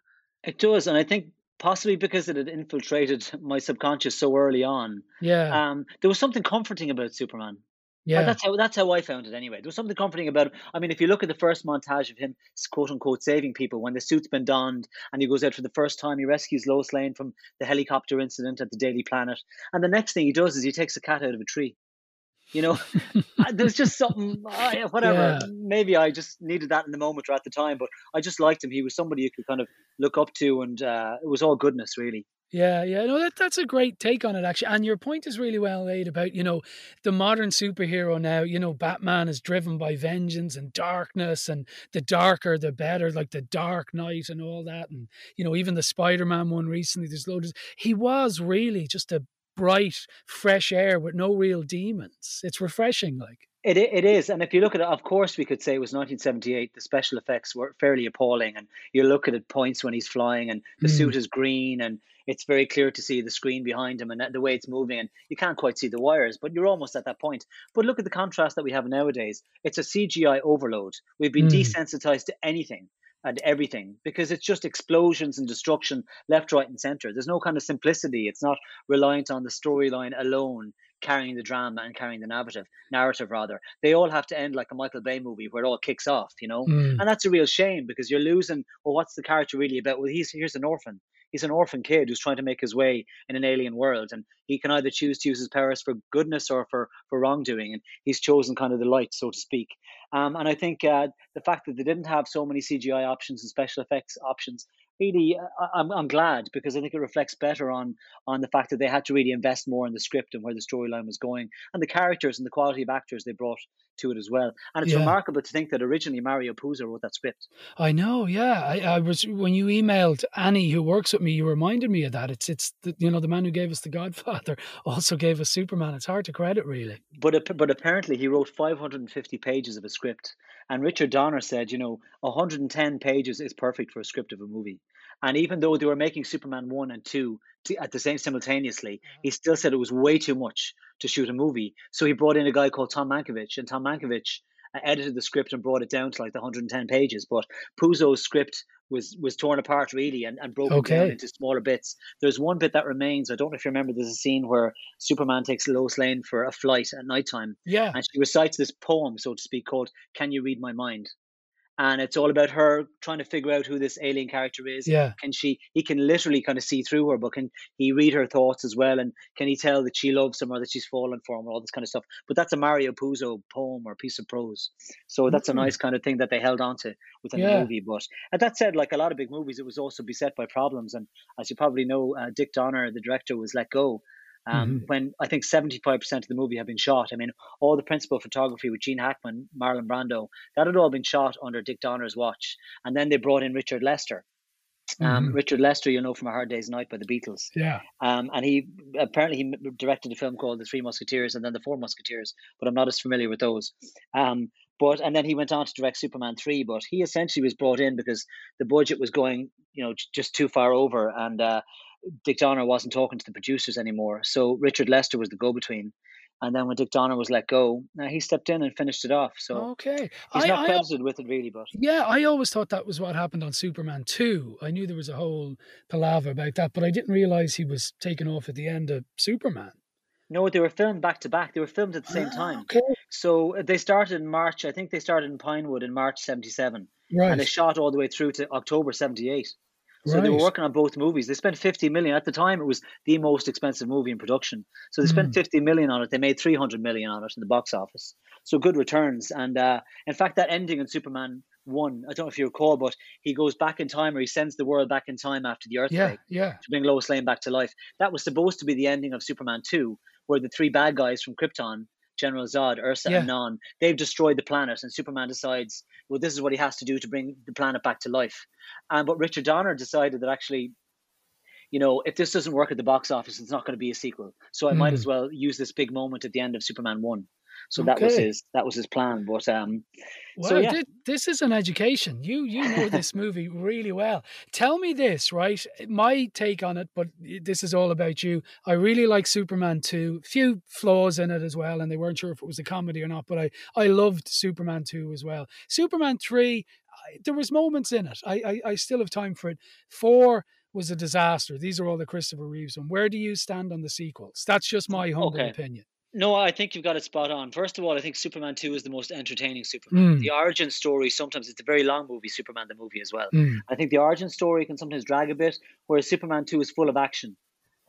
It does, and I think possibly because it had infiltrated my subconscious so early on. Yeah. Um, there was something comforting about Superman. Yeah. that's how that's how I found it anyway. There was something comforting about him. I mean, if you look at the first montage of him quote unquote saving people when the suit's been donned and he goes out for the first time, he rescues Lois Lane from the helicopter incident at the Daily Planet, and the next thing he does is he takes a cat out of a tree. You know, *laughs* there's just something, I, whatever. Yeah. Maybe I just needed that in the moment or at the time, but I just liked him. He was somebody you could kind of look up to, and uh, it was all goodness, really. Yeah, yeah, no, that that's a great take on it actually, and your point is really well laid about you know the modern superhero now. You know, Batman is driven by vengeance and darkness, and the darker the better, like the Dark Knight and all that, and you know even the Spider-Man one recently. There's loads. He was really just a bright, fresh air with no real demons. It's refreshing, like. It it is, and if you look at it, of course, we could say it was 1978. The special effects were fairly appalling, and you look at it points when he's flying, and the Mm. suit is green, and it's very clear to see the screen behind him and the way it's moving, and you can't quite see the wires, but you're almost at that point. But look at the contrast that we have nowadays. It's a CGI overload. We've been Mm. desensitized to anything and everything because it's just explosions and destruction left, right, and center. There's no kind of simplicity. It's not reliant on the storyline alone carrying the drama and carrying the narrative narrative rather they all have to end like a michael bay movie where it all kicks off you know Mm. and that's a real shame because you're losing well what's the character really about well he's here's an orphan he's an orphan kid who's trying to make his way in an alien world and he can either choose to use his powers for goodness or for for wrongdoing and he's chosen kind of the light so to speak. Um, and i think uh, the fact that they didn't have so many cgi options and special effects options really, uh, I- I'm I'm glad because I think it reflects better on on the fact that they had to really invest more in the script and where the storyline was going and the characters and the quality of actors they brought to it as well. And it's Yeah. remarkable to think that originally Mario Puzo wrote that script. I know, yeah. I, I was when you emailed Annie, who works with me, you reminded me of that. It's it's the, you know the man who gave us The Godfather *laughs* also gave us Superman. It's hard to credit, really. But but apparently he wrote 550 pages of a script, and Richard Donner said, you know, 110 pages is perfect for a script of a movie. And even though they were making Superman one and two t- at the same simultaneously, he mm-hmm. still said it was way too much to shoot a movie. So he brought in a guy called Tom Mankiewicz, and Tom Mankiewicz uh, edited the script and brought it down to like the 110 pages. But Puzo's script was was torn apart really and, and broken down into smaller bits. There's one bit that remains. I don't know if you remember. There's a scene where Superman takes Lois Lane for a flight at nighttime, Yeah. and she recites this poem, so to speak, called "Can You Read My Mind?" And it's all about her trying to figure out who this alien character is. Yeah. Can she? He can literally kind of see through her, but can he read her thoughts as well? And can he tell that she loves him or that she's fallen for him or all this kind of stuff? But that's a Mario Puzo poem or piece of prose. So that's a Mm. nice kind of thing that they held on to within Yeah. the movie. But and that said, like a lot of big movies, it was also beset by problems. And as you probably know, uh, Dick Donner, the director, was let go. Um, Mhm. When I think 75% of the movie had been shot. I mean, all the principal photography with Gene Hackman, Marlon Brando, that had all been shot under Dick Donner's watch. And then they brought in Richard Lester. Um, Mhm. Richard Lester, you'll know from A Hard Day's Night by the Beatles. Yeah. Um, and he apparently he directed a film called The Three Musketeers and then The Four Musketeers, but I'm not as familiar with those. Um, but and then he went on to direct Superman three, but he essentially was brought in because the budget was going, you know, just too far over, and uh, Dick Donner wasn't talking to the producers anymore. So Richard Lester was the go-between. And then when Dick Donner was let go, uh, he stepped in and finished it off. So Okay. he's I- not I- credited with it really, but Yeah, I always thought that was what happened on Superman 2. I knew there was a whole palaver about that, but I didn't realize he was taken off at the end of Superman. No, they were filmed back to back. They were filmed at the same time. Ah, Okay. So uh, they started in March. I think they started in Pinewood in March '77, Right. and they shot all the way through to October '78. So they were working on both movies. They spent 50 million at the time. It was the most expensive movie in production. So they spent Mm. 50 million on it. They made 300 million on it in the box office. So good returns. And uh, in fact, that ending in Superman one, I don't know if you recall, but he goes back in time or he sends the world back in time after the earthquake Yeah, yeah. to bring Lois Lane back to life. That was supposed to be the ending of Superman 2, where the three bad guys from Krypton, General Zod, Ursa, Yeah. and Non, they've destroyed the planet, and Superman decides, well, this is what he has to do to bring the planet back to life. Um, but Richard Donner decided that actually, you know, if this doesn't work at the box office, it's not going to be a sequel. So I might Mm. as well use this big moment at the end of Superman 1. So that was his that was his plan. But um, Well, so yeah, this is an education. You you know this movie really well. Tell me this, right? My take on it, but this is all about you. I really like Superman 2. Few flaws in it as well, and they weren't sure if it was a comedy or not, but I I loved Superman 2 as well. Superman 3, I, there was moments in it. I, I I still have time for it. 4 was a disaster. These are all the Christopher Reeves one. Where do you stand on the sequels? That's just my humble Okay. opinion. No, I think you've got it spot on. First of all, I think Superman 2 is the most entertaining Superman. Mm. The origin story, sometimes it's a very long movie, Superman the movie as well. Mm. I think the origin story can sometimes drag a bit, whereas Superman 2 is full of action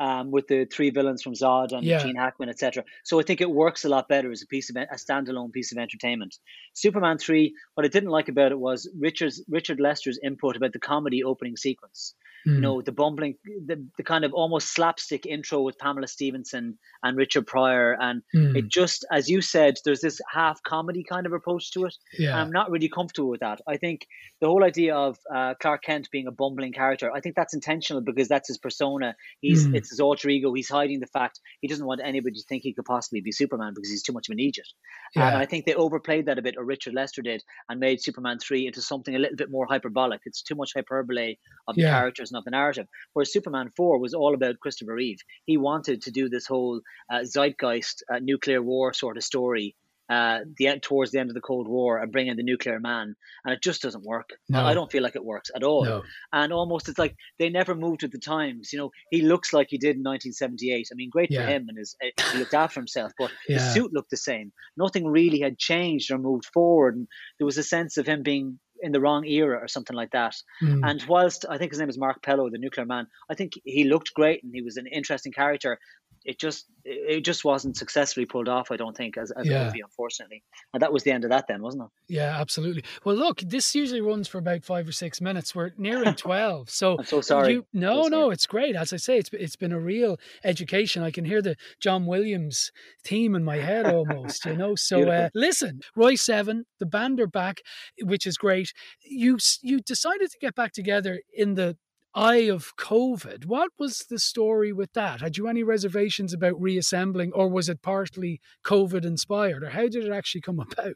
um, with the three villains from Zod and Yeah. Gene Hackman, etc. So I think it works a lot better as a piece of a standalone piece of entertainment. Superman 3, what I didn't like about it was Richard's, Richard Lester's input about the comedy opening sequence you Mm. know the bumbling the, the kind of almost slapstick intro with pamela stephenson and richard pryor and Mm. it just as you said there's this half comedy kind of approach to it Yeah. i'm not really comfortable with that i think the whole idea of uh, clark kent being a bumbling character i think that's intentional because that's his persona he's Mm. it's his alter ego he's hiding the fact he doesn't want anybody to think he could possibly be superman because he's too much of an idiot Yeah. and i think they overplayed that a bit or richard lester did and made superman 3 into something a little bit more hyperbolic it's too much hyperbole of the Yeah. characters and of the narrative. Whereas Superman 4 was all about Christopher Reeve. He wanted to do this whole uh, zeitgeist uh, nuclear war sort of story uh, the end, towards the end of the Cold War and bring in the nuclear man. And it just doesn't work. No. I don't feel like it works at all. No. And almost it's like they never moved with the times. You know, he looks like he did in 1978. I mean, great Yeah. for him and his, uh, he looked after himself, but Yeah. his suit looked the same. Nothing really had changed or moved forward. And there was a sense of him being in the wrong era or something like that. Mm. And whilst I think his name is Mark Pello, the nuclear man, I think he looked great and he was an interesting character. It just it just wasn't successfully pulled off. I don't think as, as Yeah. a movie, unfortunately. And that was the end of that, then, wasn't it? Yeah, absolutely. Well, look, this usually runs for about five or six minutes. We're nearing *laughs* twelve, so I'm so sorry. You, no, no, it's great. As I say, it's it's been a real education. I can hear the John Williams theme in my head almost. You know. *laughs* So uh, listen, Royseven, the band are back, which is great. You you decided to get back together in the eye of COVID. What was the story with that? Had you any reservations about reassembling, or was it partly COVID inspired, or how did it actually come *laughs* about?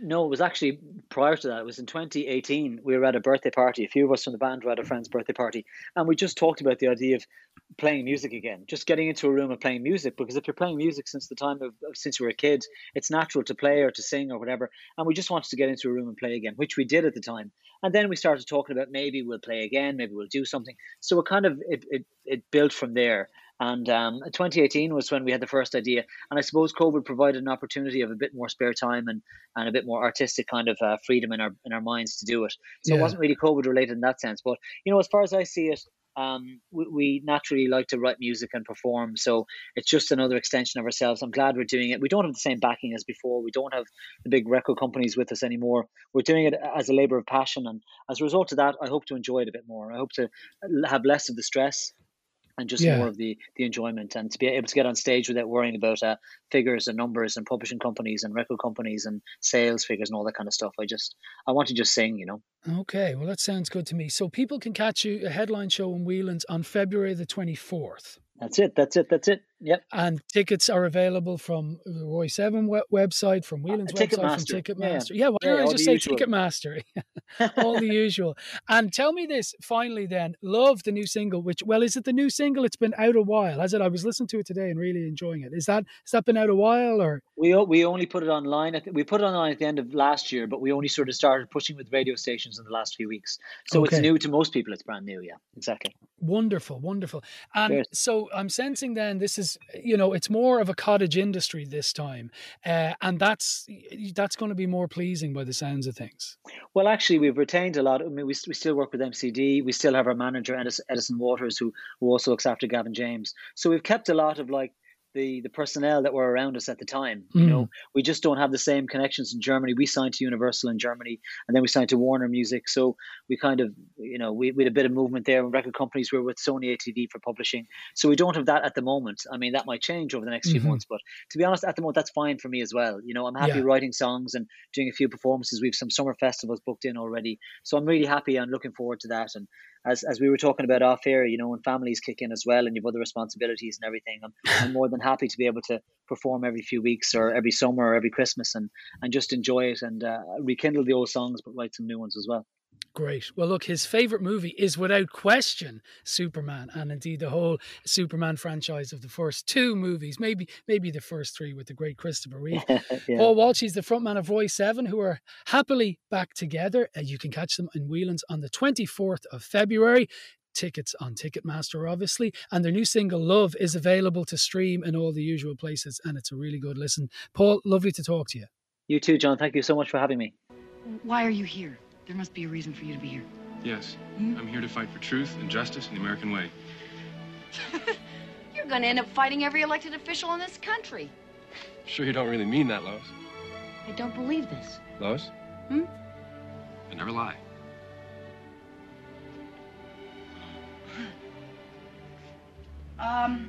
No, it was actually prior to that. It was in 2018. We were at a birthday party. A few of us from the band were at a friend's birthday party, and we just talked about the idea of playing music again, just getting into a room and playing music. Because if you're playing music since the time of since you were a kid, it's natural to play or to sing or whatever. And we just wanted to get into a room and play again, which we did at the time. And then we started talking about maybe we'll play again, maybe we'll do something. So it kind of it it, it built from there. And um, 2018 was when we had the first idea, and I suppose COVID provided an opportunity of a bit more spare time and, and a bit more artistic kind of uh, freedom in our in our minds to do it. So Yeah. it wasn't really COVID related in that sense. But you know, as far as I see it, um, we, we naturally like to write music and perform. So it's just another extension of ourselves. I'm glad we're doing it. We don't have the same backing as before. We don't have the big record companies with us anymore. We're doing it as a labor of passion, and as a result of that, I hope to enjoy it a bit more. I hope to have less of the stress and just Yeah. more of the the enjoyment and to be able to get on stage without worrying about uh, figures and numbers and publishing companies and record companies and sales figures and all that kind of stuff. I just I want to just sing, you know. Okay, well, that sounds good to me. So people can catch you a headline show in Whelan's on February the 24th. That's it. That's it. That's it. Yep. And tickets are available from the Royseven we- website, from uh, Whelan's website, from Ticketmaster. Yeah, yeah. Yeah, why don't I just say usual. Ticketmaster? *laughs* *laughs* all the usual. And tell me this finally then. Love the new single, which, well, is it the new single? It's been out a while, has it? I was listening to it today and really enjoying it. Is that, has that been out a while or? We we only put it online. At the, we put it online at the end of last year, but we only sort of started pushing with radio stations in the last few weeks. So it's new to most people. It's brand new. Yeah, exactly. Wonderful, wonderful. And Cheers. so I'm sensing then this is, you know, it's more of a cottage industry this time, uh, and that's that's going to be more pleasing by the sounds of things. Well, actually, we've retained a lot. I mean, we, we still work with MCD. We still have our manager, Edison, Edison Waters, who, who also looks after Gavin James. So we've kept a lot of like the, the personnel that were around us at the time. You Mm. know, we just don't have the same connections in Germany. We signed to Universal in Germany, and then we signed to Warner Music. So we kind of, you know, we, we had a bit of movement there. And record companies were with Sony ATV for publishing. So we don't have that at the moment. I mean, that might change over the next few Mhm. months, but to be honest, at the moment, that's fine for me as well. You know, I'm happy Yeah. writing songs and doing a few performances. We've some summer festivals booked in already, so I'm really happy and looking forward to that. And as as we were talking about off air, you know, when families kick in as well and you've other responsibilities and everything, I'm I'm more than happy to be able to perform every few weeks or every summer or every Christmas and and just enjoy it and uh, rekindle the old songs but write some new ones as well. Great. Well, look, his favorite movie is without question Superman, and indeed the whole Superman franchise of the first two movies, maybe maybe the first three with the great Christopher Reeve. *laughs* Yeah. Paul Walsh, he's the frontman of Royseven, who are happily back together. Uh, you can catch them in Whelan's on the 24th of February. Tickets on Ticketmaster, obviously. And their new single, Love, is available to stream in all the usual places, and it's a really good listen. Paul, lovely to talk to you. You too, John. Thank you so much for having me. Why are you here? There must be a reason for you to be here. Yes, I'm here to fight for truth and justice in the American way. *laughs* You're going to end up fighting every elected official in this country. Sure, you don't really mean that, Lois. I don't believe this. Lois? Hmm? I never lie. *gasps* Um.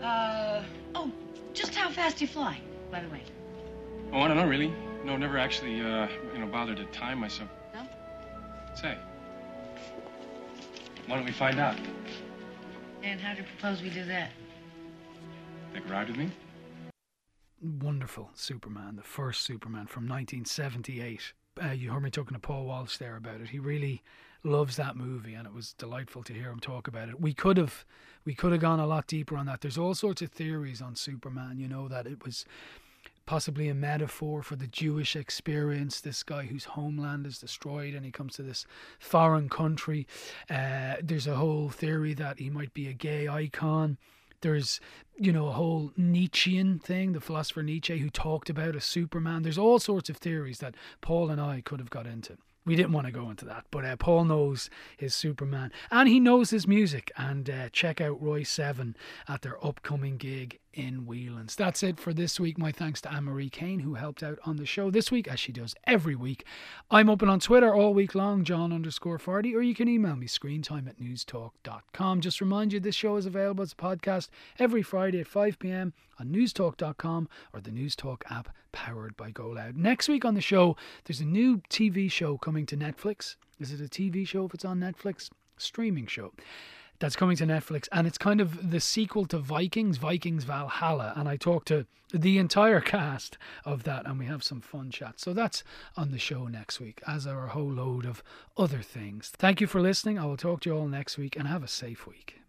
Uh. Oh, just how fast do you fly, by the way? Oh, I don't know, really. No, never actually, uh, you know, bothered to time myself. No? Say, why don't we find out? And how do you propose we do that? Take a ride with me? wonderful Superman, the first Superman from 1978. Uh, you heard me talking to Paul Walsh there about it. He really loves that movie, and it was delightful to hear him talk about it. We could have, we could have gone a lot deeper on that. There's all sorts of theories on Superman. You know that it was possibly a metaphor for the Jewish experience. This guy whose homeland is destroyed and he comes to this foreign country. Uh, there's a whole theory that he might be a gay icon. There's, you know, a whole Nietzschean thing, the philosopher Nietzsche who talked about a Superman. There's all sorts of theories that Paul and I could have got into. we didn't want to go into that, but uh, Paul knows his Superman and he knows his music. And uh, check out Royseven at their upcoming gig in Whelan's. That's it for this week. My thanks to Anne Marie Kane, who helped out on the show this week, as she does every week. I'm open on Twitter all week long, John underscore Fardy, or you can email me screentime at newstalk.com. Just remind you, this show is available as a podcast every Friday at 5 p.m. on newstalk.com or the Newstalk app powered by GoLoud. Next week on the show, there's a new TV show coming to Netflix. Is it a TV show if it's on Netflix? Streaming show that's coming to Netflix, and it's kind of the sequel to Vikings, Vikings Valhalla. And I talked to the entire *laughs* cast of that, and we have some fun chats. So that's on the show next week, as are a whole load of other things. Thank you for listening. I will talk to you all next week, and have a safe week.